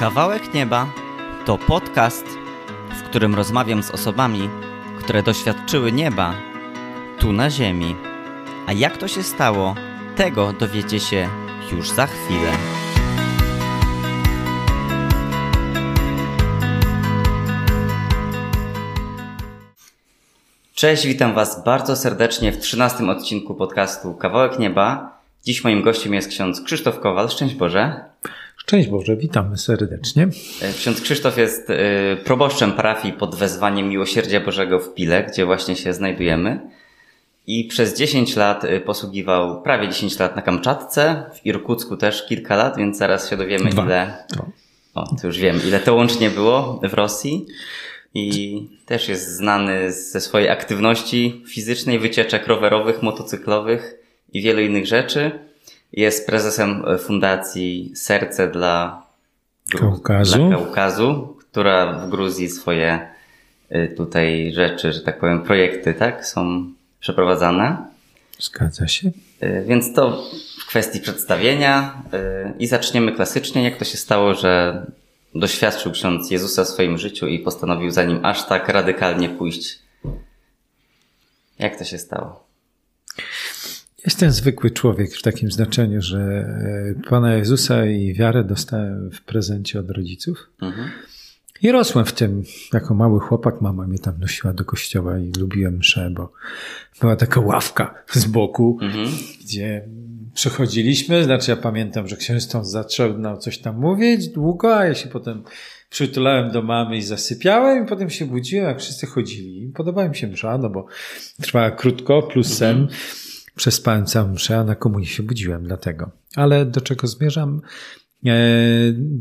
Kawałek Nieba to podcast, w którym rozmawiam z osobami, które doświadczyły nieba tu na Ziemi. A jak to się stało, tego dowiecie się już za chwilę. Cześć, witam Was bardzo serdecznie w trzynastym odcinku podcastu Kawałek Nieba. Dziś moim gościem jest ksiądz Krzysztof Kowal. Szczęść Boże. Szczęść Boże, witamy serdecznie. E, Ksiądz Krzysztof jest e, proboszczem parafii pod wezwaniem Miłosierdzia Bożego w Pile, gdzie właśnie się znajdujemy. I przez 10 lat e, posługiwał, prawie 10 lat na Kamczatce, w Irkucku też kilka lat, więc zaraz się dowiemy Dwa. ile, o, to już wiem, ile to łącznie było w Rosji. I też jest znany ze swojej aktywności fizycznej, wycieczek rowerowych, motocyklowych i wielu innych rzeczy. Jest prezesem e, fundacji Serce dla Kaukazu. Dla Kaukazu, która w Gruzji swoje y, tutaj rzeczy, że tak powiem, projekty, tak, są przeprowadzane. Zgadza się. Y, Więc to w kwestii przedstawienia i zaczniemy klasycznie. Jak to się stało, że doświadczył ksiądz Jezusa w swoim życiu i postanowił za nim aż tak radykalnie pójść? Jak to się stało? Jestem zwykły człowiek w takim znaczeniu, że e, Pana Jezusa i wiarę dostałem w prezencie od rodziców. Mhm. I rosłem w tym. Jako mały chłopak mama mnie tam nosiła do kościoła i lubiłem mszę, bo była taka ławka z boku, Mhm. gdzie przechodziliśmy. Znaczy ja pamiętam, że ksiądz tam zaczął coś tam mówić długo, a ja się potem przytulałem do mamy i zasypiałem i potem się budziłem, jak wszyscy chodzili. Podobała mi się msza, no bo trwała krótko, plus sen. Przespałem całą mszę, a na komunie się budziłem dlatego. Ale do czego zmierzam? E,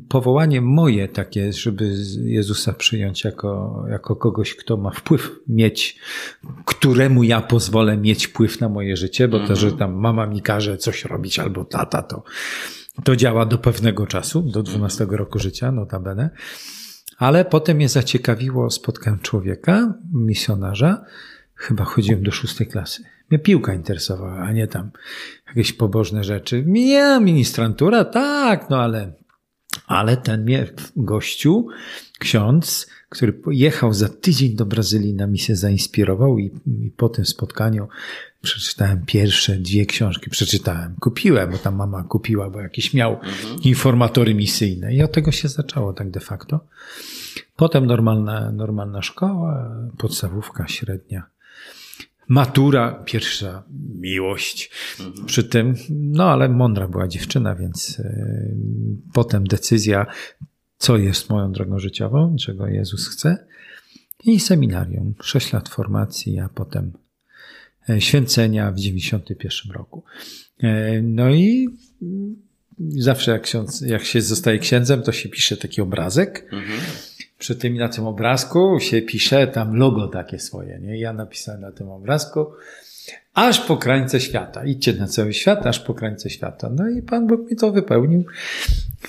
powołanie moje takie, żeby Jezusa przyjąć jako, jako kogoś, kto ma wpływ mieć, któremu ja pozwolę mieć wpływ na moje życie, bo to, że tam mama mi każe coś robić albo tata, to, to działa do pewnego czasu, do 12 roku życia, notabene. Ale potem mnie zaciekawiło, spotkałem człowieka, misjonarza, chyba chodziłem do szóstej klasy. Mnie piłka interesowała, a nie tam jakieś pobożne rzeczy. Nie, ministrantura, tak, no ale, ale ten mnie gościu, ksiądz, który jechał za tydzień do Brazylii na misję, zainspirował i, i po tym spotkaniu przeczytałem pierwsze dwie książki. Przeczytałem, kupiłem, bo tam mama kupiła, bo jakiś miał informatory misyjne i od tego się zaczęło tak de facto. Potem normalna, normalna szkoła, podstawówka, średnia. Matura, pierwsza miłość przy tym, no ale mądra była dziewczyna, więc y, potem decyzja, co jest moją drogą życiową, czego Jezus chce. I seminarium, sześć lat formacji, a potem e, święcenia w 91 roku. E, No i mm, zawsze jak, ksiądz, jak się zostaje księdzem, to się pisze taki obrazek. Mhm. Przy tym na tym obrazku się pisze tam logo takie swoje. Nie? Ja napisałem na tym obrazku aż po krańce świata. Idźcie na cały świat, aż po krańce świata. No i Pan Bóg mi to wypełnił.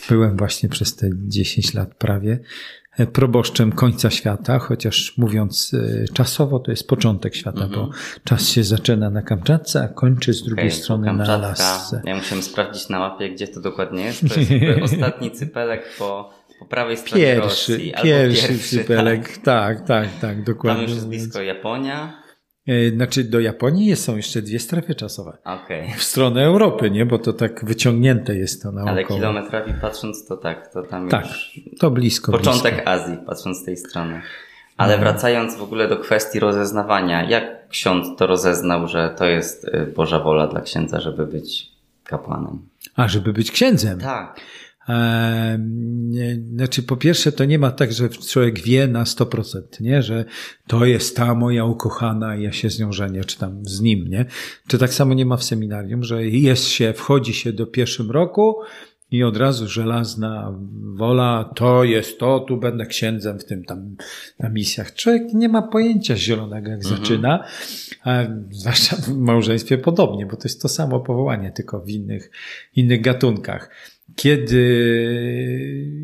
Byłem właśnie przez te 10 lat prawie proboszczem końca świata, chociaż mówiąc e, czasowo to jest początek świata, bo czas się zaczyna na Kamczatce, a kończy z drugiej Okej, strony na. Alasce. Ja musiałem sprawdzić na mapie, gdzie to dokładnie jest. To jest ostatni cypelek po, po prawej stronie Pierwszy, Rosji. albo pierwszy, pierwszy cypelek. Tak, tak, tak, Tak. dokładnie. Tam już jest blisko Japonia. E, Znaczy do Japonii są jeszcze dwie strefy czasowe. Okej. W stronę Europy, nie? Bo to tak wyciągnięte jest to naokoło. Ale kilometrami patrząc, to tak, to tam Tak, już to blisko. początek blisko. Azji, patrząc z tej strony. Ale wracając w ogóle do kwestii rozeznawania, jak ksiądz to rozeznał, że to jest y, Boża wola dla księdza, żeby być kapłanem? A, żeby być księdzem. Tak. Znaczy, po pierwsze, to nie ma tak, że człowiek wie na 100%, nie? Że to jest ta moja ukochana i ja się z nią żenię, czy tam z nim, nie? Czy tak samo nie ma w seminarium, że jest się, wchodzi się do pierwszym roku i od razu żelazna wola, to jest to, tu będę księdzem w tym tam na misjach. Człowiek nie ma pojęcia zielonego, jak zaczyna, a zwłaszcza w małżeństwie podobnie, bo to jest to samo powołanie, tylko w innych, innych gatunkach. Kiedy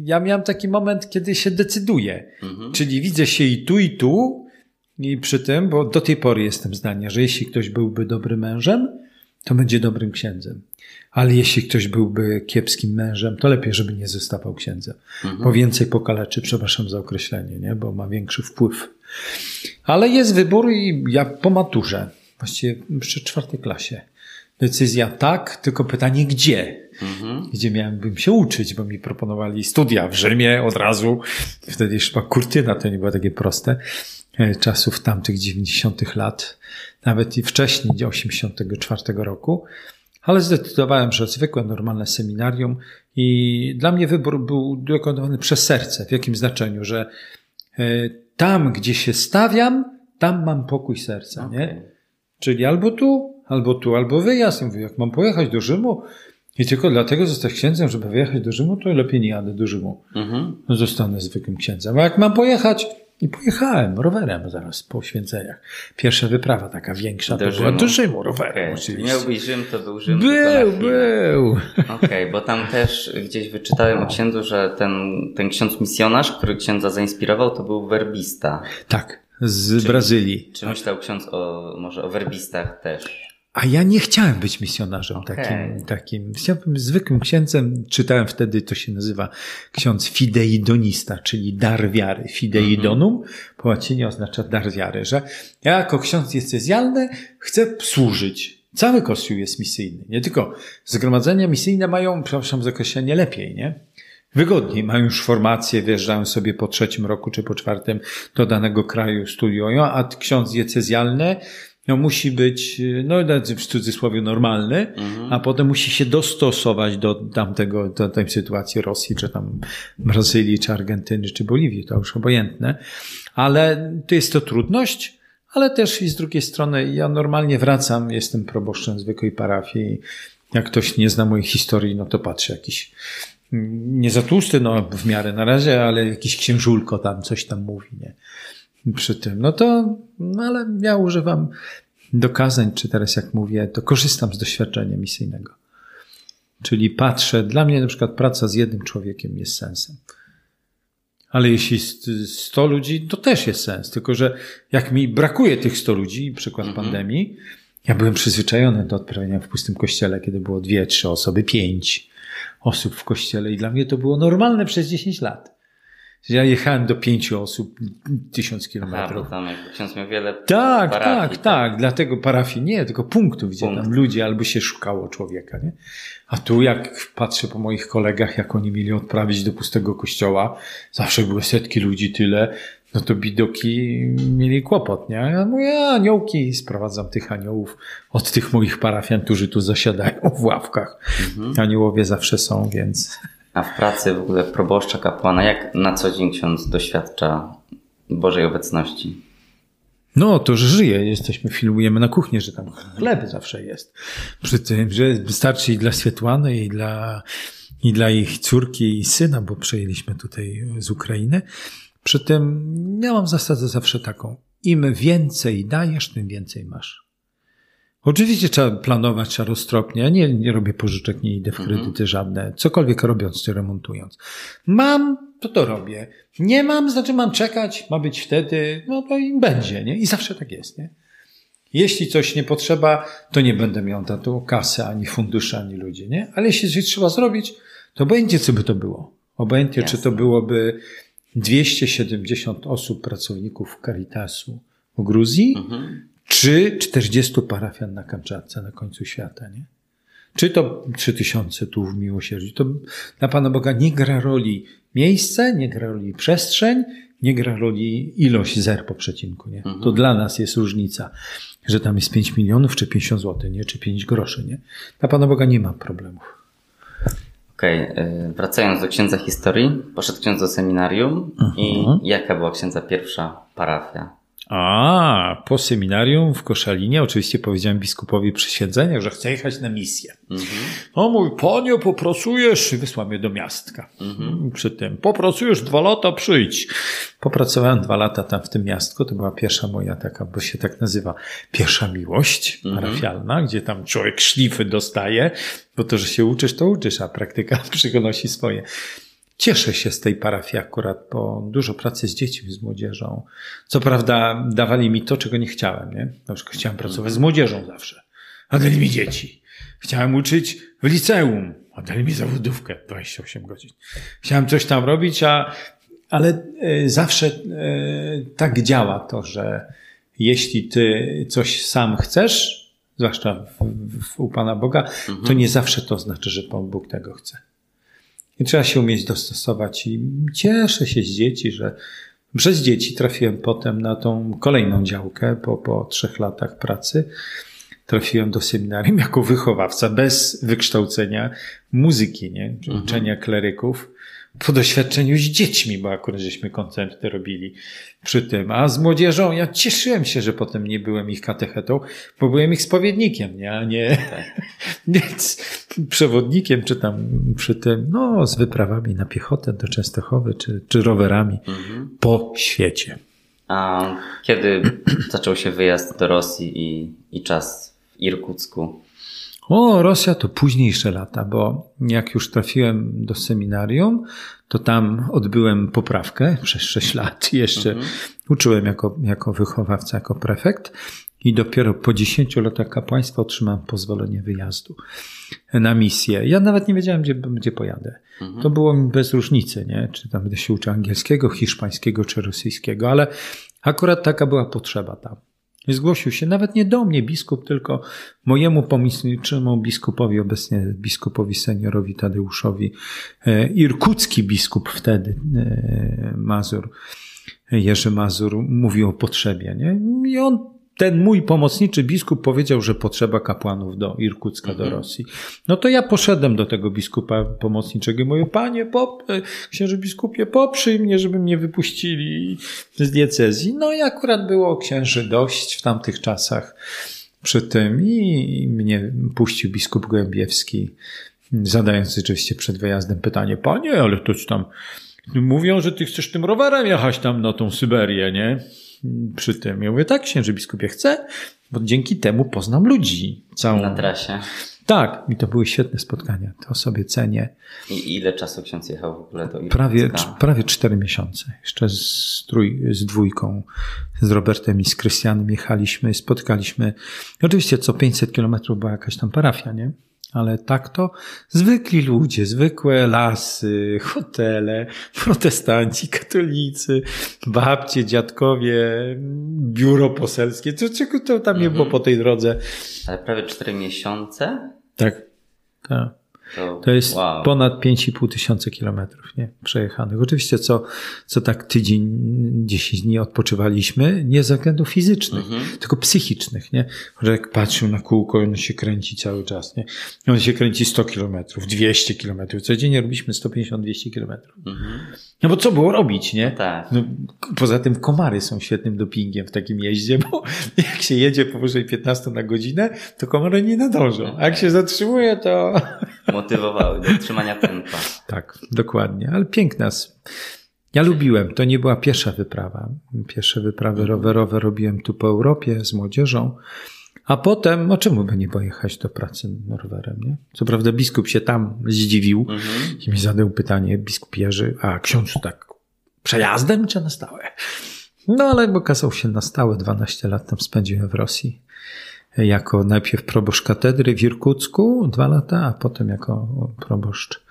ja miałem taki moment, kiedy się decyduję, czyli widzę się i tu, i tu, i przy tym, bo do tej pory jestem zdania, że jeśli ktoś byłby dobrym mężem, to będzie dobrym księdzem. Ale jeśli ktoś byłby kiepskim mężem, to lepiej, żeby nie zostawał księdzem. Mhm. Bo więcej pokaleczy, przepraszam za określenie, nie? bo ma większy wpływ. Ale jest wybór i ja po maturze, właściwie przy czwartej klasie, decyzja tak, tylko pytanie gdzie? Mhm. Gdzie miałem się uczyć, bo mi proponowali studia w Rzymie od razu. Wtedy jeszcze kurtyna to nie było takie proste. E, czasów tamtych 90. lat, nawet i wcześniej, 84 roku. Ale zdecydowałem, że zwykłe, normalne seminarium i dla mnie wybór był dokonany przez serce. W jakim znaczeniu? Że e, tam, gdzie się stawiam, tam mam pokój serca, okay. nie? Czyli albo tu, albo tu, albo wyjazd. Ja mówię, jak mam pojechać do Rzymu i tylko dlatego zostać księdzem, żeby wyjechać do Rzymu, to lepiej nie jadę do Rzymu. Mhm. No zostanę zwykłym księdzem. A jak mam pojechać, i pojechałem rowerem zaraz po święceniach. Pierwsza wyprawa taka większa do to Rzymu. była do Rzymu rowerem okay. oczywiście. Miałbyś Rzym, to był Rzym. Był, był. Okej, okay, bo tam też gdzieś wyczytałem o księdzu, że ten, ten ksiądz misjonarz, który księdza zainspirował, to był werbista. Tak, z czy, Brazylii. Czy myślał ksiądz o, może o werbistach też? A ja nie chciałem być misjonarzem okay. takim, takim. Chciałbym zwykłym księdzem. Czytałem wtedy, to się nazywa ksiądz fideidonista, czyli dar wiary. Fideidonum mm -hmm. po łacinie oznacza dar wiary, że ja jako ksiądz diecezjalny chcę służyć. Cały kościół jest misyjny. Nie tylko zgromadzenia misyjne mają, przepraszam za określenie, lepiej, nie? Wygodniej, mają już formację, wjeżdżają sobie po trzecim roku czy po czwartym do danego kraju, studiują, a ksiądz diecezjalny no musi być, no w cudzysłowie normalny, mhm. a potem musi się dostosować do tamtego, do tej sytuacji Rosji, czy tam Brazylii, czy Argentyny, czy Boliwii, to już obojętne. Ale to jest to trudność, ale też i z drugiej strony ja normalnie wracam, jestem proboszczem zwykłej parafii. Jak ktoś nie zna mojej historii, no to patrzę jakiś nie za tłusty, no w miarę na razie, ale jakiś księżulko tam coś tam mówi, nie? Przy tym. No to, no ale ja używam dokazań, czy teraz jak mówię, to korzystam z doświadczenia misyjnego. Czyli patrzę, dla mnie na przykład praca z jednym człowiekiem jest sensem. Ale jeśli 100 ludzi, to też jest sens. Tylko, że jak mi brakuje tych 100 ludzi, przykład mhm. pandemii, ja byłem przyzwyczajony do odprawiania w pustym kościele, kiedy było dwie, trzy osoby, pięć osób w kościele i dla mnie to było normalne przez 10 lat. Ja jechałem do pięciu osób, tysiąc kilometrów. Tam ksiądz miał wiele Tak, parafii, tak, tak, tak. Dlatego parafii nie, tylko punktów, gdzie Punkt. tam ludzie albo się szukało człowieka, nie? A tu jak patrzę po moich kolegach, jak oni mieli odprawić do pustego kościoła, zawsze były setki ludzi, tyle, no to bidoki mieli kłopot, nie? Ja mówię, aniołki, sprowadzam tych aniołów od tych moich parafian, którzy tu zasiadają w ławkach. Mhm. Aniołowie zawsze są, więc... A w pracy w ogóle proboszcza, kapłana, jak na co dzień ksiądz doświadcza Bożej obecności? No, to że żyje. Jesteśmy, filmujemy na kuchni, że tam chleb zawsze jest. Przy tym, że wystarczy i dla Swietłany, i dla, i dla ich córki i syna, bo przejęliśmy tutaj z Ukrainy. Przy tym ja mam zasadę zawsze taką. Im więcej dajesz, tym więcej masz. Oczywiście trzeba planować, trzeba roztropnie. Ja nie, nie robię pożyczek, nie idę w mhm. kredyty mhm. żadne. Cokolwiek robiąc czy remontując. Mam, to to robię. Nie mam, znaczy mam czekać, ma być wtedy, no to im będzie, nie? I zawsze tak jest, nie? Jeśli coś nie potrzeba, to nie będę miał na to kasy, ani funduszy, ani ludzi, nie? Ale jeśli coś trzeba zrobić, to będzie, co by to było. Obojętnie, Jasne. czy to byłoby 270 osób, pracowników Caritasu w Gruzji, mhm czy 40 parafian na Kamczatce na końcu świata, nie? Czy to 3000 tu w miłosierdziu? To dla Pana Boga nie gra roli miejsce, nie gra roli przestrzeń, nie gra roli ilość zer po przecinku, nie? Mhm. To dla nas jest różnica, że tam jest 5 milionów, czy 50 zł, nie? Czy 5 groszy, nie? Dla Pana Boga nie ma problemów. Okej, okay. wracając do księdza historii, poszedł ksiądz do seminarium i mhm. jaka była księdza pierwsza parafia? A, po seminarium w Koszalinie oczywiście powiedziałem biskupowi przy siedzeniach, że chcę jechać na misję. Mhm. O mój panie, popracujesz, wysłał mnie do miastka. Mhm. Przy tym, popracujesz dwa lata, przyjdź. Popracowałem dwa lata tam w tym miastku, to była pierwsza moja taka, bo się tak nazywa, pierwsza miłość mhm. parafialna, gdzie tam człowiek szlify dostaje, bo to, że się uczysz, to uczysz, a praktyka przynosi swoje. Cieszę się z tej parafii akurat, bo dużo pracy z dziećmi, z młodzieżą. Co prawda dawali mi to, czego nie chciałem, nie? Na przykład chciałem pracować z młodzieżą zawsze. a dali mi dzieci. Chciałem uczyć w liceum, a dali mi zawodówkę 28 godzin. Chciałem coś tam robić, a, ale e, zawsze e, tak działa to, że jeśli ty coś sam chcesz, zwłaszcza w, w, u Pana Boga, mhm. to nie zawsze to znaczy, że Pan Bóg tego chce. I trzeba się umieć dostosować i cieszę się z dzieci, że przez dzieci trafiłem potem na tą kolejną działkę po, po trzech latach pracy. Trafiłem do seminarium jako wychowawca bez wykształcenia muzyki, nie? Mhm. uczenia kleryków po doświadczeniu z dziećmi, bo akurat żeśmy koncerty robili przy tym. A z młodzieżą ja cieszyłem się, że potem nie byłem ich katechetą, bo byłem ich spowiednikiem, nie? a nie, tak. nie przewodnikiem, czy tam przy tym, no z wyprawami na piechotę do Częstochowy, czy, czy rowerami mhm. po świecie. A kiedy zaczął się wyjazd do Rosji i, i czas w Irkucku? O, Rosja to późniejsze lata, bo jak już trafiłem do seminarium, to tam odbyłem poprawkę przez 6 lat. Jeszcze mhm. uczyłem jako, jako wychowawca, jako prefekt. I dopiero po 10 latach kapłaństwa otrzymałem pozwolenie wyjazdu na misję. Ja nawet nie wiedziałem, gdzie, gdzie pojadę. Mhm. To było mi bez różnicy, nie? czy tam będę się uczył angielskiego, hiszpańskiego czy rosyjskiego, ale akurat taka była potrzeba tam. Zgłosił się nawet nie do mnie biskup, tylko mojemu pomocniczemu biskupowi, obecnie biskupowi seniorowi Tadeuszowi, e, irkucki biskup wtedy, e, Mazur, Jerzy Mazur, mówił o potrzebie. Nie? I on ten mój pomocniczy biskup powiedział, że potrzeba kapłanów do Irkucka, do mhm. Rosji. No to ja poszedłem do tego biskupa pomocniczego i mówię, panie, pop, e, księży biskupie, poprzyj mnie, żeby mnie wypuścili z diecezji. No i akurat było księży dość w tamtych czasach przy tym i mnie puścił biskup Głębiewski, zadając oczywiście przed wyjazdem pytanie, panie, ale to tam mówią, że ty chcesz tym rowerem jechać tam na tą Syberię, nie? Przy tym. Ja mówię, tak, księży biskupie, chcę, bo dzięki temu poznam ludzi. Całą... Na trasie. Tak, i to były świetne spotkania, to sobie cenię. I ile czasu ksiądz jechał w ogóle do? Prawie, prawie cztery miesiące. Jeszcze z, trój, z dwójką, z Robertem i z Krystianem jechaliśmy, spotkaliśmy. Oczywiście co 500 kilometrów była jakaś tam parafia, nie? Ale tak to zwykli ludzie, zwykłe lasy, hotele, protestanci, katolicy, babcie, dziadkowie, biuro poselskie, co, czego to tam nie było mhm. po tej drodze. Ale prawie cztery miesiące? Tak, tak. To, to jest wow. ponad 5,5 tysiąca kilometrów nie? przejechanych. Oczywiście co, co tak tydzień, 10 dni odpoczywaliśmy, nie ze względów fizycznych, mhm. tylko psychicznych. Nie? Że jak patrzył na kółko, on się kręci cały czas. Nie? On się kręci 100 kilometrów, 200 kilometrów. Codziennie robiliśmy 150-200 kilometrów. Mhm. No bo co było robić, nie? Tak. No, poza tym komary są świetnym dopingiem w takim jeździe, bo jak się jedzie powyżej 15 na godzinę, to komary nie nadążą. A jak się zatrzymuje, to motywowały do trzymania tempa. Tak, dokładnie, ale piękna. Ja lubiłem, to nie była pierwsza wyprawa. Pierwsze wyprawy mhm. rowerowe robiłem tu po Europie z młodzieżą. A potem, no czemu by nie pojechać do pracy rowerem, nie? Co prawda biskup się tam zdziwił mhm. i mi zadał pytanie, biskup Jerzy, a ksiądz tak przejazdem czy na stałe? No ale okazał się na stałe, 12 lat tam spędziłem w Rosji jako najpierw proboszcz katedry w Irkucku dwa lata, a potem jako proboszcz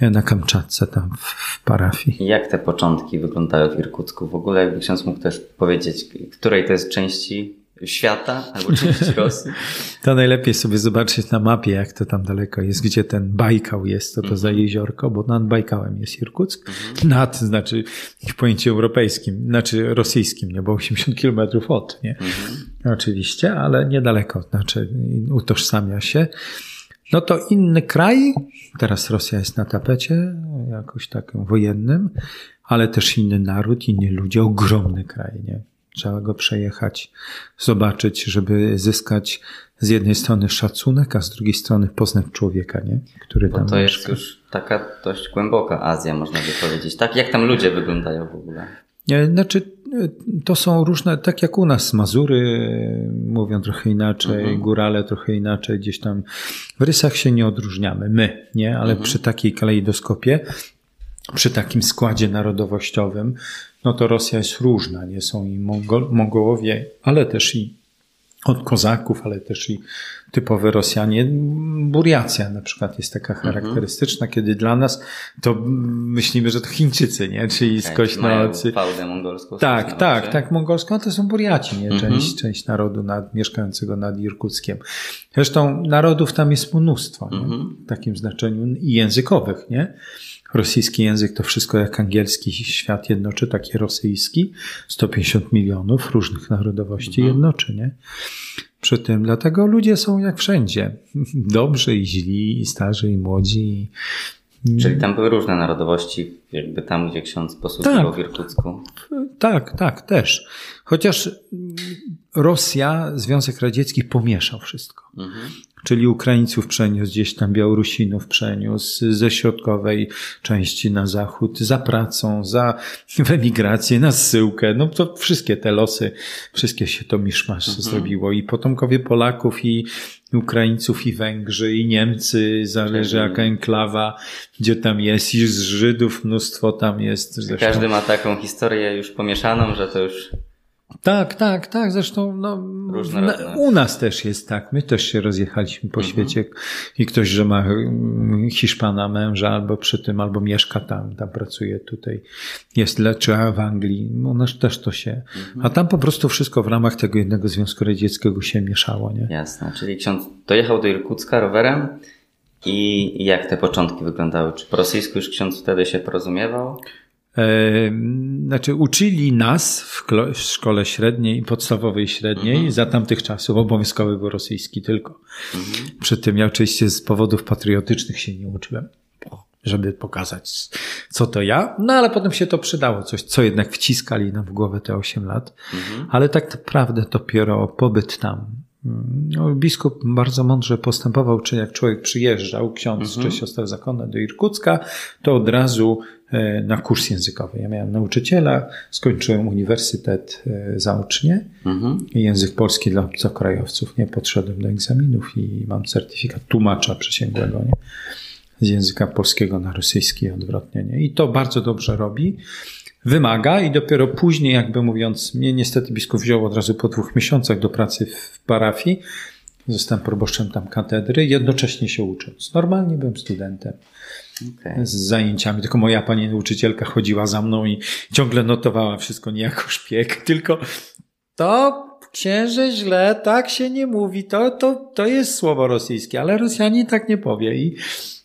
na Kamczatce, tam w parafii. Jak te początki wyglądały w Irkucku? W ogóle jakby ksiądz mógł też powiedzieć, której to jest części świata albo części Rosji? To najlepiej sobie zobaczyć na mapie, jak to tam daleko jest, gdzie ten Bajkał jest, to to za mhm. jeziorko, bo nad Bajkałem jest Irkuck. Mhm. Nad znaczy w pojęciu europejskim, znaczy rosyjskim, nie, bo 80 kilometrów od, nie? Mhm. Oczywiście, ale niedaleko, znaczy utożsamia się. No to inny kraj, teraz Rosja jest na tapecie, jakoś takim wojennym, ale też inny naród, inni ludzie, ogromny kraj, nie? Trzeba go przejechać, zobaczyć, żeby zyskać z jednej strony szacunek, a z drugiej strony poznać człowieka, nie? który Bo tam to jest już taka dość głęboka Azja, można by powiedzieć. Tak, jak tam ludzie wyglądają w ogóle? Znaczy, to są różne, tak jak u nas, Mazury mówią trochę inaczej, mhm. górale trochę inaczej, gdzieś tam w rysach się nie odróżniamy, my, nie? Ale mhm. przy takiej kalejdoskopie, przy takim składzie narodowościowym, no to Rosja jest różna, nie są i Mongol, Mongołowie, ale też i od kozaków, ale też i typowe Rosjanie. Buriacja na przykład jest taka Mhm. charakterystyczna, kiedy dla nas to myślimy, że to Chińczycy, nie? Czyli Okej, skośnocy. fałdę mongolską. Tak, tak, tak, mongolską to są Buriaci, nie? Mhm. Część, część narodu nad, mieszkającego nad Irkuckiem. Zresztą narodów tam jest mnóstwo, nie? Mhm. w takim znaczeniu i językowych, nie? Rosyjski język to wszystko jak angielski świat jednoczy, taki rosyjski. 150 milionów różnych narodowości Mhm. jednoczy, nie? Przy tym, dlatego ludzie są jak wszędzie. Dobrzy i źli, i starzy, i młodzi. Czyli tam były różne narodowości, jakby tam, gdzie ksiądz posługiwał Tak. w Irkucku. Tak, tak, też. Chociaż Rosja, Związek Radziecki pomieszał wszystko. Mhm. Czyli Ukraińców przeniósł gdzieś tam, Białorusinów przeniósł ze środkowej części na zachód, za pracą, za w emigrację, na zsyłkę. No to wszystkie te losy, wszystkie się to miszmasz zrobiło. I potomkowie Polaków, i Ukraińców, i Węgrzy, i Niemcy, zależy Czyli- jaka enklawa, gdzie tam jest, i z Żydów mnóstwo tam jest. Zresztą. Każdy ma taką historię już pomieszaną, że to już Tak, tak, tak. Zresztą no, na, u nas też jest tak. My też się rozjechaliśmy po Mhm. świecie i ktoś, że ma mm, Hiszpana męża albo przy tym, albo mieszka tam, tam pracuje tutaj, jest leczy w Anglii. U nas też to się. Mhm. A tam po prostu wszystko w ramach tego jednego Związku Radzieckiego się mieszało, nie? jasne. Czyli ksiądz dojechał do Irkucka rowerem i jak te początki wyglądały? Czy po rosyjsku już ksiądz wtedy się porozumiewał? Znaczy uczyli nas w, w szkole średniej, podstawowej średniej, Mhm. za tamtych czasów obowiązkowy był rosyjski tylko. Przy tym ja oczywiście z powodów patriotycznych się nie uczyłem, żeby pokazać, co to ja. No ale potem się to przydało, coś, co jednak wciskali nam w głowę te 8 lat. Mhm. Ale tak naprawdę dopiero pobyt tam. No, biskup bardzo mądrze postępował, czy jak człowiek przyjeżdżał, ksiądz Mhm. czy siostra zakonna do Irkucka, to od razu na kurs językowy. Ja miałem nauczyciela, skończyłem uniwersytet e, zaocznie, Mhm. język polski dla obcokrajowców. Nie podszedłem do egzaminów i mam certyfikat tłumacza przysięgłego nie? z języka polskiego na rosyjski i odwrotnie. Nie? I to bardzo dobrze robi. Wymaga i dopiero później, jakby mówiąc, mnie niestety biskup wziął od razu po dwóch miesiącach do pracy w parafii. Zostałem proboszczem tam katedry, jednocześnie się ucząc. Normalnie byłem studentem Okej. z zajęciami, tylko moja pani nauczycielka chodziła za mną i ciągle notowała wszystko nie jako szpieg, tylko to księże źle, tak się nie mówi, to, to, to jest słowo rosyjskie, ale Rosjanin tak nie powie i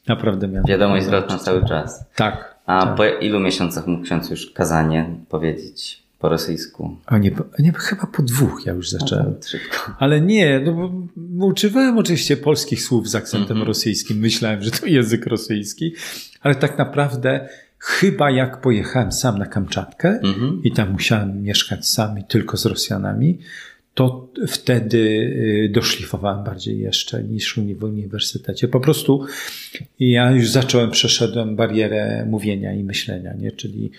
naprawdę miałem... Wiadomość zwrotna cały czas. Tak. A tak. po ilu miesiącach mógł ksiądz już kazanie powiedzieć po rosyjsku? A nie, nie, chyba po dwóch ja już zacząłem. Szybko. Ale nie, no bo używałem oczywiście polskich słów z akcentem Mhm. rosyjskim. Myślałem, że to język rosyjski, ale tak naprawdę chyba jak pojechałem sam na Kamczatkę Mhm. i tam musiałem mieszkać sam i tylko z Rosjanami, to wtedy y, doszlifowałem bardziej jeszcze niż w uniwersytecie. Po prostu ja już zacząłem, przeszedłem barierę mówienia i myślenia, nie? Czyli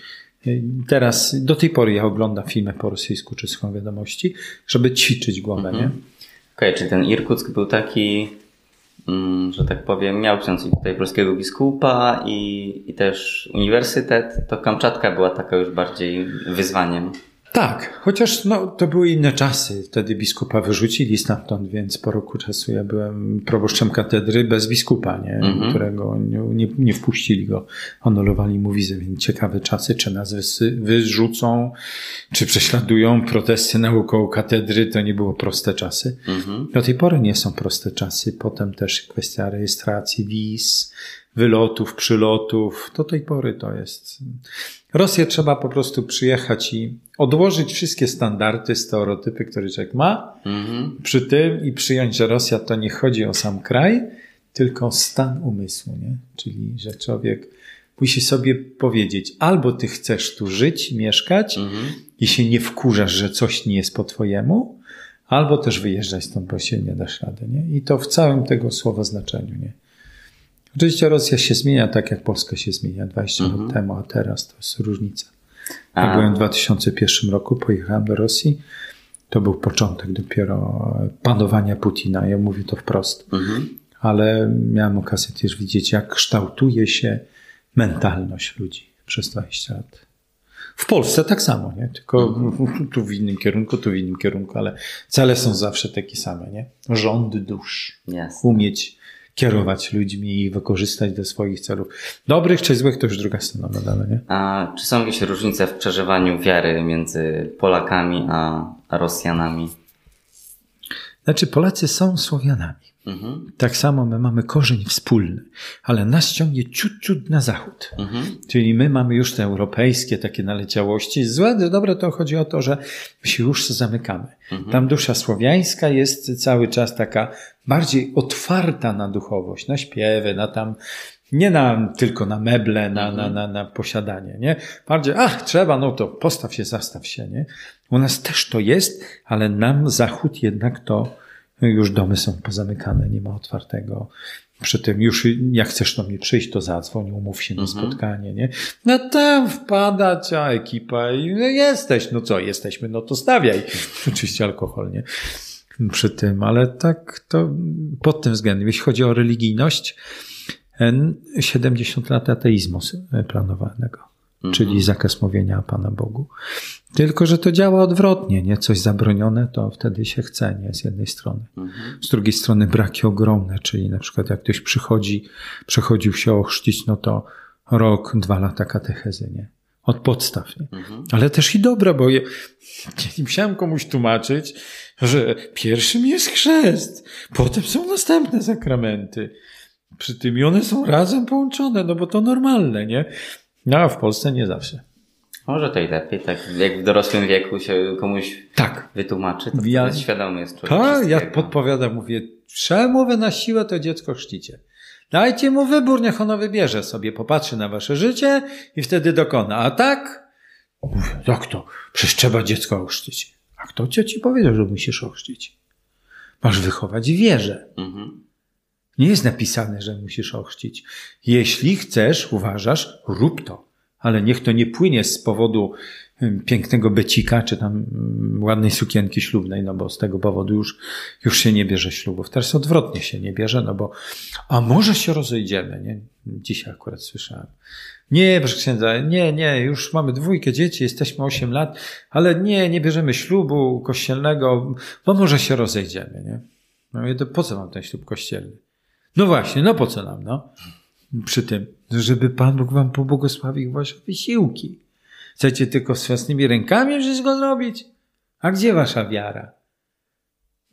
teraz, do tej pory ja oglądam filmy po rosyjsku czy słucham wiadomości, żeby ćwiczyć głowę, nie? Okej, czyli ten Irkuck był taki, mm, że tak powiem, miał ksiądz i tutaj polskiego biskupa i, i też uniwersytet, to Kamczatka była taka już bardziej wyzwaniem. Tak, chociaż no, to były inne czasy. Wtedy biskupa wyrzucili stamtąd, więc po roku czasu ja byłem proboszczem katedry bez biskupa, nie? Mhm. którego nie, nie, nie wpuścili go. Anulowali mu wizę, więc ciekawe czasy, czy nas wysy, wyrzucą, czy prześladują. Protesty naokoło katedry to nie było proste czasy. Mhm. Do tej pory nie są proste czasy. Potem też kwestia rejestracji wiz, wylotów, przylotów. Do tej pory to jest. Rosję trzeba po prostu przyjechać i odłożyć wszystkie standardy, stereotypy, które człowiek ma Mhm. przy tym i przyjąć, że Rosja to nie chodzi o sam kraj, tylko stan umysłu, nie? Czyli, że człowiek musi sobie powiedzieć, albo ty chcesz tu żyć, mieszkać Mhm. i się nie wkurzasz, że coś nie jest po twojemu, albo też wyjeżdżać stąd, bo się nie dasz rady, nie? I to w całym tego słowa znaczeniu, nie? Oczywiście Rosja się zmienia tak, jak Polska się zmienia 20 lat temu, a teraz to jest różnica. Jak A. byłem w 2001 roku, pojechałem do Rosji, to był początek dopiero panowania Putina, ja mówię to wprost. Mhm. Ale miałem okazję też widzieć, jak kształtuje się mentalność ludzi przez 20 lat. W Polsce tak samo, nie? Tylko tu w innym kierunku, tu w innym kierunku, ale cele są zawsze takie same, nie? Rząd dusz. Umieć kierować ludźmi i wykorzystać do swoich celów. Dobrych czy złych to już druga strona medalu, nie? A czy są jakieś różnice w przeżywaniu wiary między Polakami a a Rosjanami? Znaczy, Polacy są Słowianami. Mhm. Tak samo my mamy korzeń wspólny, ale nas ciągnie ciut, ciut na zachód. Mhm. Czyli my mamy już te europejskie takie naleciałości. Złe, dobre to chodzi o to, że my się już zamykamy. Tam dusza słowiańska jest cały czas taka bardziej otwarta na duchowość, na śpiewy, na tam, nie na, tylko na meble, na, na, na, na posiadanie, nie? Bardziej, ach, trzeba, no to postaw się, zastaw się, nie? U nas też to jest, ale nam zachód jednak to już domy są pozamykane, nie ma otwartego. Przy tym już jak chcesz do mnie przyjść, to zadzwoń, umów się na spotkanie, nie? No tam wpada cała ekipa i no jesteś, no co, jesteśmy, no to stawiaj. Oczywiście alkohol, nie? Przy tym, ale tak to pod tym względem, jeśli chodzi o religijność, 70 lat ateizmu planowanego, czyli zakaz mówienia Pana Bogu. Tylko, że to działa odwrotnie, nie? Coś zabronione, to wtedy się chce, nie? Z jednej strony. Z drugiej strony braki ogromne, czyli na przykład jak ktoś przychodzi, przechodził się ochrzcić, no to rok, dwa lata katechezy, nie? Od podstaw, nie? Ale też i dobra, bo je, nie musiałem komuś tłumaczyć, że pierwszym jest chrzest, potem są następne sakramenty. Przy tym i one są razem połączone, no bo to normalne, nie? No a w Polsce nie zawsze. Może to i lepiej, tak jak w dorosłym wieku się komuś Tak. wytłumaczy, to Ja- świadomy jest człowiek Tak, ja podpowiadam, mówię, przemowę na siłę to dziecko chrzcicie. Dajcie mu wybór, niech ono wybierze sobie, popatrzy na wasze życie i wtedy dokona. A tak? Mówię, jak to? Przecież trzeba dziecko ochrzcić. A kto cię ci powiedział, że musisz ochrzcić? Masz wychować wierze. Mhm. Nie jest napisane, że musisz ochrzcić. Jeśli chcesz, uważasz, rób to. Ale niech to nie płynie z powodu pięknego becika, czy tam ym, ładnej sukienki ślubnej, no bo z tego powodu już, już się nie bierze ślubów. Teraz odwrotnie się nie bierze, no bo, a może się rozejdziemy, nie? Dzisiaj akurat słyszałem. Nie, proszę księdza, nie, nie, już mamy dwójkę dzieci, jesteśmy 8 lat, ale nie, nie bierzemy ślubu kościelnego, bo może się rozejdziemy, nie? No i to po co mam ten ślub kościelny? No właśnie, no po co nam, no? Przy tym, żeby Pan Bóg wam pobłogosławił wasze wysiłki. Chcecie tylko z własnymi rękami wszystko zrobić? A gdzie wasza wiara?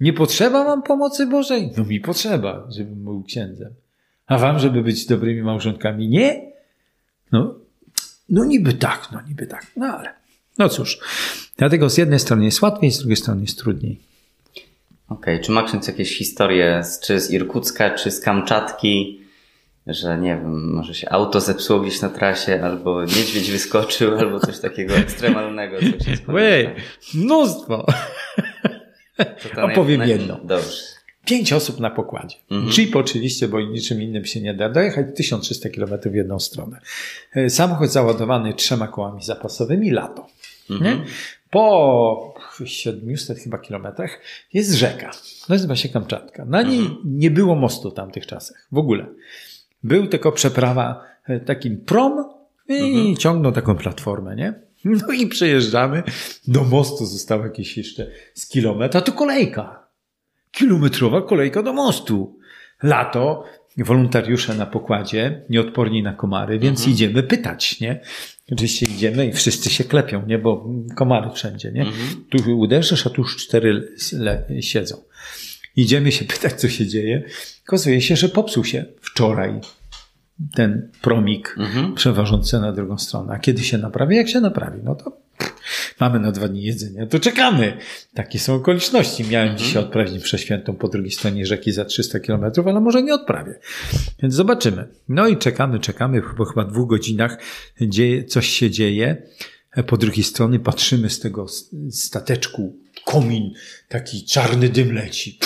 Nie potrzeba wam pomocy Bożej? No mi potrzeba, żebym był księdzem. A wam, żeby być dobrymi małżonkami? Nie? No, no niby tak, no niby tak, no ale. No cóż, dlatego z jednej strony jest łatwiej, z drugiej strony jest trudniej. Okej, czy ma ksiądz jakieś historie z, czy z Irkucka, czy z Kamczatki, że nie wiem, może się auto zepsuło gdzieś na trasie, albo niedźwiedź wyskoczył, albo coś takiego ekstremalnego, co Łej, mnóstwo. Opowiem naj- jedno. Dobrze. Pięć osób na pokładzie. Jeep oczywiście, bo niczym innym się nie da. Dojechać 1300 km w jedną stronę. E, Samochód załadowany trzema kołami zapasowymi, lato. Nie? Po 700 chyba kilometrach jest rzeka. Nazywa się Kamczatka. Na niej nie było mostu w tamtych czasach. W ogóle. Był tylko przeprawa e, takim prom i ciągnął taką platformę, nie? No i przejeżdżamy. Do mostu zostało jakieś jeszcze z kilometra. To kolejka kilometrowa kolejka do mostu. Lato, wolontariusze na pokładzie, nieodporni na komary, więc idziemy pytać, nie? Oczywiście idziemy i wszyscy się klepią, nie? Bo komary wszędzie, nie? Tu uderzysz, a tu już cztery siedzą. Idziemy się pytać, co się dzieje. Okazuje się, że popsuł się wczoraj ten promik przewożący na drugą stronę. A kiedy się naprawi? Jak się naprawi? No to mamy na dwa dni jedzenia, to czekamy. Takie są okoliczności. Miałem dzisiaj odprawić przeświętą po drugiej stronie rzeki za 300 kilometrów, ale może nie odprawię. Więc zobaczymy. No i czekamy, czekamy, po chyba dwóch godzinach dzieje, coś się dzieje. Po drugiej stronie patrzymy z tego stateczku, komin, taki czarny dym leci.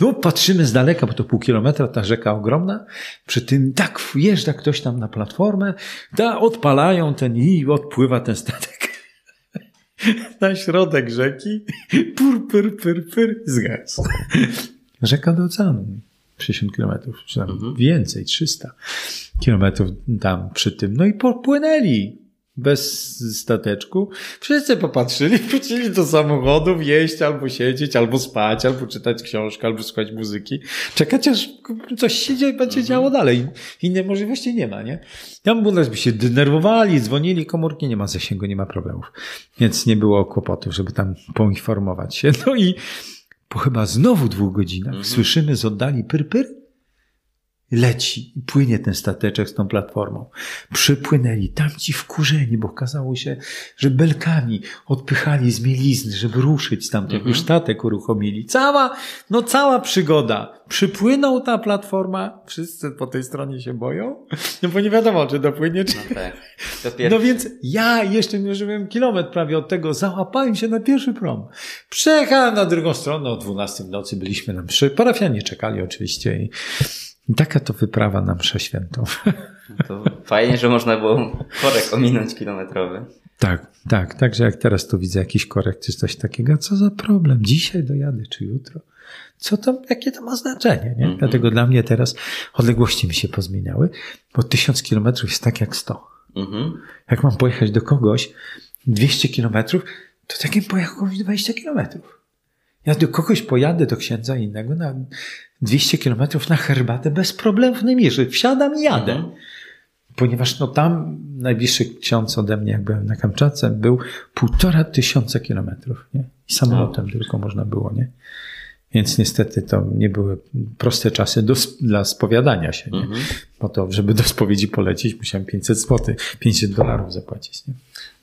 No, patrzymy z daleka, bo to pół kilometra, ta rzeka ogromna. Przy tym tak wjeżdża ktoś tam na platformę, da, odpalają ten i odpływa ten statek. Na środek rzeki, pur, pur, pur, pur, zgasł. Rzeka do oceanu. 60 kilometrów, czy tam więcej, 300 kilometrów tam przy tym. No i popłynęli. Bez stateczku. Wszyscy popatrzyli, wrócili do samochodów, jeść, albo siedzieć, albo spać, albo czytać książkę, albo słuchać muzyki. Czekać aż coś się dzieje, będzie działo dalej. Innej możliwości nie ma, nie? Ambulans by się denerwowali, dzwonili, komórki nie ma zasięgu, nie ma problemów. Więc nie było kłopotów, żeby tam poinformować się. No i po chyba znowu dwóch godzinach mhm. słyszymy z oddali pyr, pyr leci i płynie ten stateczek z tą platformą. Przypłynęli tamci wkurzeni, bo okazało się, że belkami odpychali z mielizny, żeby ruszyć tam mhm. już statek uruchomili. Cała, no cała przygoda. Przypłynął ta platforma, wszyscy po tej stronie się boją, no bo nie wiadomo, czy dopłynie, czy... No, tak. no więc ja jeszcze nie żyłem kilometr prawie od tego, załapałem się na pierwszy prom. Przejechałem na drugą stronę, o 12 w nocy byliśmy na mszy. Parafianie czekali oczywiście i taka to wyprawa na mszę świętą. To fajnie, że można było korek ominąć kilometrowy. Tak, tak. Także jak teraz tu widzę jakiś korek czy coś takiego, co za problem? Dzisiaj dojadę czy jutro? Co to, jakie to ma znaczenie? Nie? Mm -hmm. Dlatego dla mnie teraz odległości mi się pozmieniały, bo tysiąc kilometrów jest tak jak sto. Mm -hmm. Jak mam pojechać do kogoś 200 kilometrów, to takim pojechał komuś 20 kilometrów. Ja do kogoś pojadę, do księdza innego na 200 kilometrów na herbatę bez problemów nie mierzy. Wsiadam i jadę. Mhm. Ponieważ no tam najbliższy ksiądz ode mnie, jak byłem na Kamczatce, był półtora tysiąca kilometrów. Nie? I samolotem no. tylko można było, nie? Więc niestety to nie były proste czasy do, dla spowiadania się. Nie? Mhm. Bo to, żeby do spowiedzi polecieć, musiałem 500 zł, 500 dolarów zapłacić. Nie?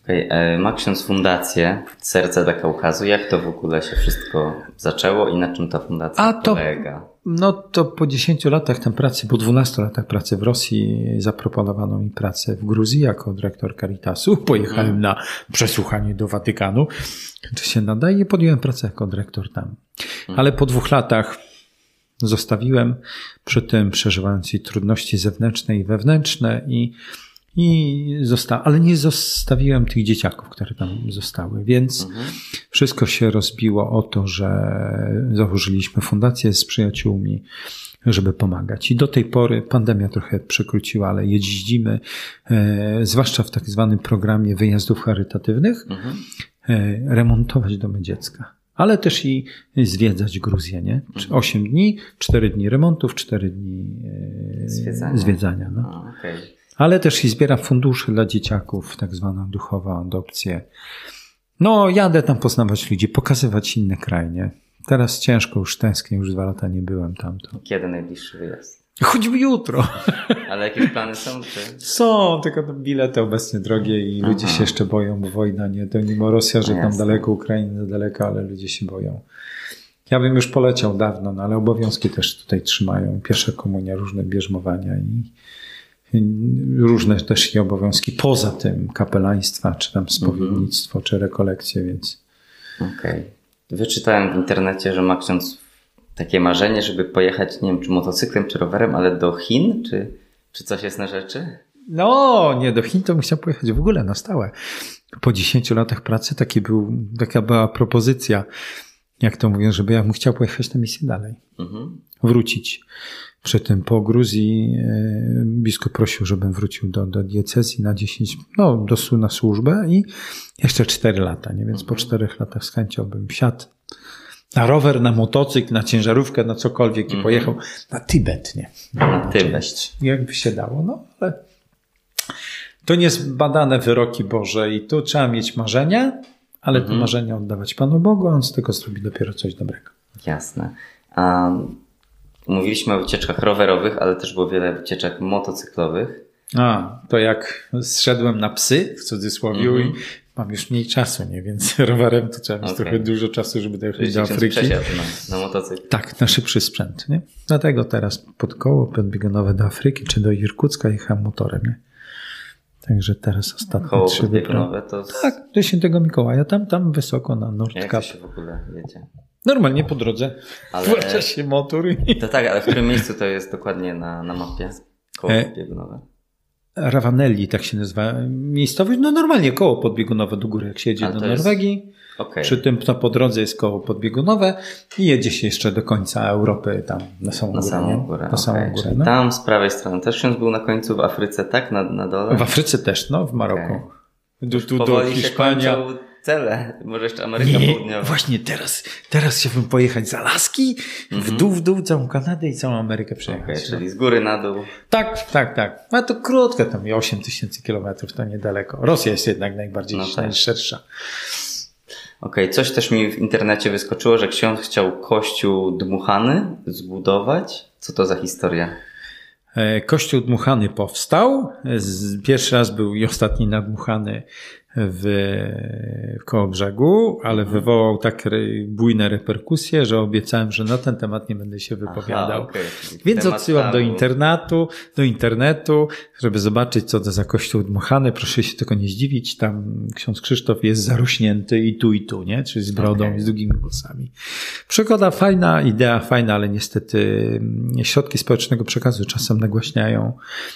Okay. E, ma ksiądz fundację Serce dla Kaukazu. Jak to w ogóle się wszystko zaczęło i na czym ta fundacja A to, polega? No to po 10 latach tam pracy, po 12 latach pracy w Rosji zaproponowano mi pracę w Gruzji jako dyrektor Caritasu. Pojechałem hmm. na przesłuchanie do Watykanu. Czy się nadaje? Podjąłem pracę jako dyrektor tam. Hmm. Ale po dwóch latach zostawiłem przy tym przeżywając i trudności zewnętrzne i wewnętrzne i i zosta ale nie zostawiłem tych dzieciaków, które tam zostały, więc mhm. wszystko się rozbiło o to, że założyliśmy fundację z przyjaciółmi, żeby pomagać. I do tej pory pandemia trochę przekróciła, ale jeździmy, e, zwłaszcza w tak zwanym programie wyjazdów charytatywnych, mhm. e, remontować domy dziecka. Ale też i zwiedzać Gruzję, nie? Mhm. 8 dni, 4 dni remontów, 4 dni e, zwiedzania. zwiedzania no. A, okay ale też i zbiera fundusze dla dzieciaków, tak zwana duchowa adopcja. No, jadę tam poznawać ludzi, pokazywać inne kraje, nie? Teraz ciężko, już tęsknię, już dwa lata nie byłem tam. To. Kiedy najbliższy wyjazd? Choćby jutro. Ale jakieś plany są? Czy? Są, tylko bilety obecnie drogie i Aha. ludzie się jeszcze boją, bo wojna nie, to mimo Rosja, że tam daleko, Ukraina daleko, ale ludzie się boją. Ja bym już poleciał dawno, no ale obowiązki też tutaj trzymają. Pierwsza komunia, różne bierzmowania i różne też i obowiązki poza tym kapelaństwa, czy tam spowiednictwo, czy rekolekcje, więc. Okej. Okay. Wyczytałem w internecie, że ma ksiądz takie marzenie, żeby pojechać, nie wiem, czy motocyklem, czy rowerem, ale do Chin, czy, czy coś jest na rzeczy? No, nie, do Chin to bym chciał pojechać w ogóle na stałe. Po 10 latach pracy taki był, taka była propozycja, jak to mówią, żeby ja bym chciał pojechać na misję dalej. Mhm. Wrócić. Przy tym po Gruzji e, biskup prosił, żebym wrócił do, do diecezji na 10, no, do, na służbę i jeszcze 4 lata, nie? Więc po 4 mhm. latach z chęcią bym siadł na rower, na motocykl, na ciężarówkę, na cokolwiek i mhm. pojechał na Tybet, nie? Na Tybet. Jakby się dało, no ale to nie zbadane wyroki Boże i tu trzeba mieć marzenia, ale mhm. te marzenia oddawać Panu Bogu, a On z tego zrobi dopiero coś dobrego. Jasne. Um Mówiliśmy o wycieczkach rowerowych, ale też było wiele wycieczek motocyklowych. A, to jak zszedłem na psy, w cudzysłowie, mm -hmm. i mam już mniej czasu, nie? Więc rowerem to trzeba mieć okay. trochę dużo czasu, żeby dojechać do Afryki. Na, na motocykl. Tak, na szybszy sprzęt, nie? Dlatego teraz pod koło podbiegonowe do Afryki czy do Irkucka jechałem motorem, nie? Także teraz ostatnie Koło trzy podbiegonowe to... Tak, do Świętego Mikołaja, tam, tam wysoko na Nordkap. Jak się w ogóle jedzie? Normalnie po drodze. Ale... Włącza się motor. I... To tak, ale w którym miejscu to jest dokładnie na, na mapie? Koło e... podbiegunowe. Ravanelli, tak się nazywa miejscowość. No normalnie koło podbiegunowe do góry, jak się jedzie do Norwegii. Jest... Okay. Przy tym to po drodze jest koło podbiegunowe i jedzie się jeszcze do końca Europy, tam na samą na górę. Samą górę na okay. samą górę no. Tam z prawej strony też ksiądz był na końcu, w Afryce tak? Na, na dole? W Afryce też, no, w Maroku. Okay. do, tu, do się Hiszpania. kończą cele. Może jeszcze Ameryka Nie, Południowa. właśnie teraz, teraz chciałbym pojechać z Alaski w dół, w dół, całą Kanadę i całą Amerykę Mhm. Przejechać. no. czyli z góry na dół. Tak, tak, tak. A to krótko, tam 8 tysięcy kilometrów, to niedaleko. Rosja jest jednak najbardziej No tak. najszersza. Okej, coś też mi w internecie wyskoczyło, że ksiądz chciał kościół dmuchany zbudować. Co to za historia? E, Kościół dmuchany powstał. Z- Pierwszy raz był i ostatni nadmuchany w, w Kołobrzegu, ale wywołał tak bujne reperkusje, że obiecałem, że na ten temat nie będę się wypowiadał. okej, czyli Więc temat odsyłam do internatu, do internetu, żeby zobaczyć, co to za kościół dmuchany. Proszę się tylko nie zdziwić, tam ksiądz Krzysztof jest zarośnięty i tu, i tu, nie? Czyli z brodą Okej. i z długimi włosami. Przygoda fajna, idea fajna, ale niestety mm, środki społecznego przekazu czasem nagłaśniają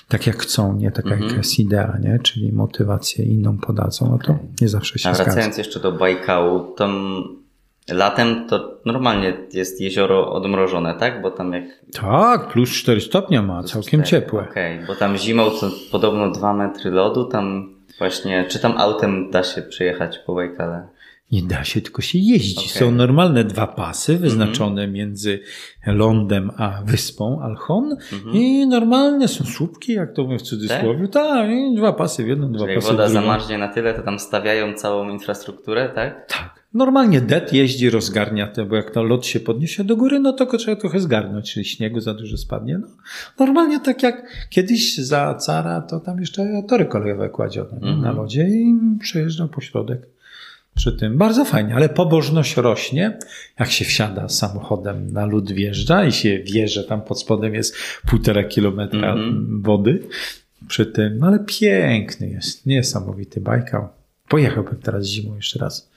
tak, jak chcą, nie tak, Mhm. jak jest idea, nie? Czyli motywację inną podadzą. No to nie zawsze się A zgadza. wracając jeszcze do Bajkału, tam latem to normalnie jest jezioro odmrożone, tak? Bo tam jak... Tak, plus 4 stopnia ma, całkiem ciepłe. Okej, bo tam zimą to podobno 2 metry lodu, tam właśnie... Czy tam autem da się przejechać po Bajkale? Nie da się, tylko się jeździ. Okej. Są normalne dwa pasy wyznaczone między lądem a wyspą Alchon i normalne są słupki, jak to mówię w cudzysłowie. Tak, i dwa pasy w jedną, dwa jak pasy w woda zamarznie na tyle, to tam stawiają całą infrastrukturę, tak? Tak. Normalnie det jeździ, rozgarnia to, bo jak to lot się podniesie do góry, no to trzeba trochę zgarnąć, czyli śniegu za dużo spadnie. No, normalnie tak jak kiedyś za cara, to tam jeszcze tory kolejowe kładziono nie? na lodzie i przejeżdżał po środek przy tym. Bardzo fajnie, ale pobożność rośnie, jak się wsiada samochodem na lód wjeżdża i się wie, że tam pod spodem jest półtora kilometra wody przy tym, no ale piękny jest, niesamowity Bajkał. Pojechałbym teraz zimą jeszcze raz.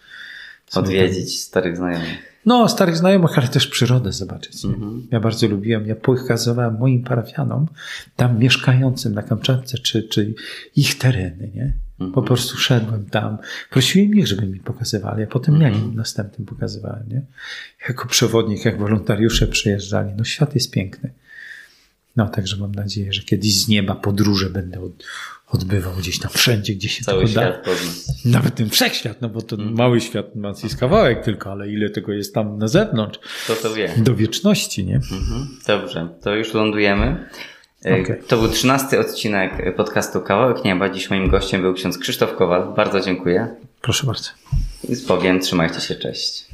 Odwiedzić starych znajomych. No, starych znajomych, ale też przyrodę zobaczyć. Mhm. Ja bardzo lubiłem, ja pokazywałem moim parafianom, tam mieszkającym na Kamczatce, czy, czy ich tereny, nie? Mhm. Po prostu szedłem tam, prosiłem ich, żeby mi pokazywali, a potem ja im następnym pokazywałem, nie? Jako przewodnik, jak wolontariusze przyjeżdżali. No, świat jest piękny. No, także mam nadzieję, że kiedyś z nieba podróże będę od, odbywał gdzieś tam wszędzie, gdzie się Cały tylko da. świat poznać. Nawet ten wszechświat, no bo to mały świat ma jest kawałek tylko, ale ile tego jest tam na zewnątrz, Kto to wie? do wieczności, nie? Mhm. Dobrze, to już lądujemy. E, Okej. To był trzynasty odcinek podcastu Kawałek Nieba. Dziś moim gościem był ksiądz Krzysztof Kowal. Bardzo dziękuję. Proszę bardzo. I powiem, trzymajcie się, cześć.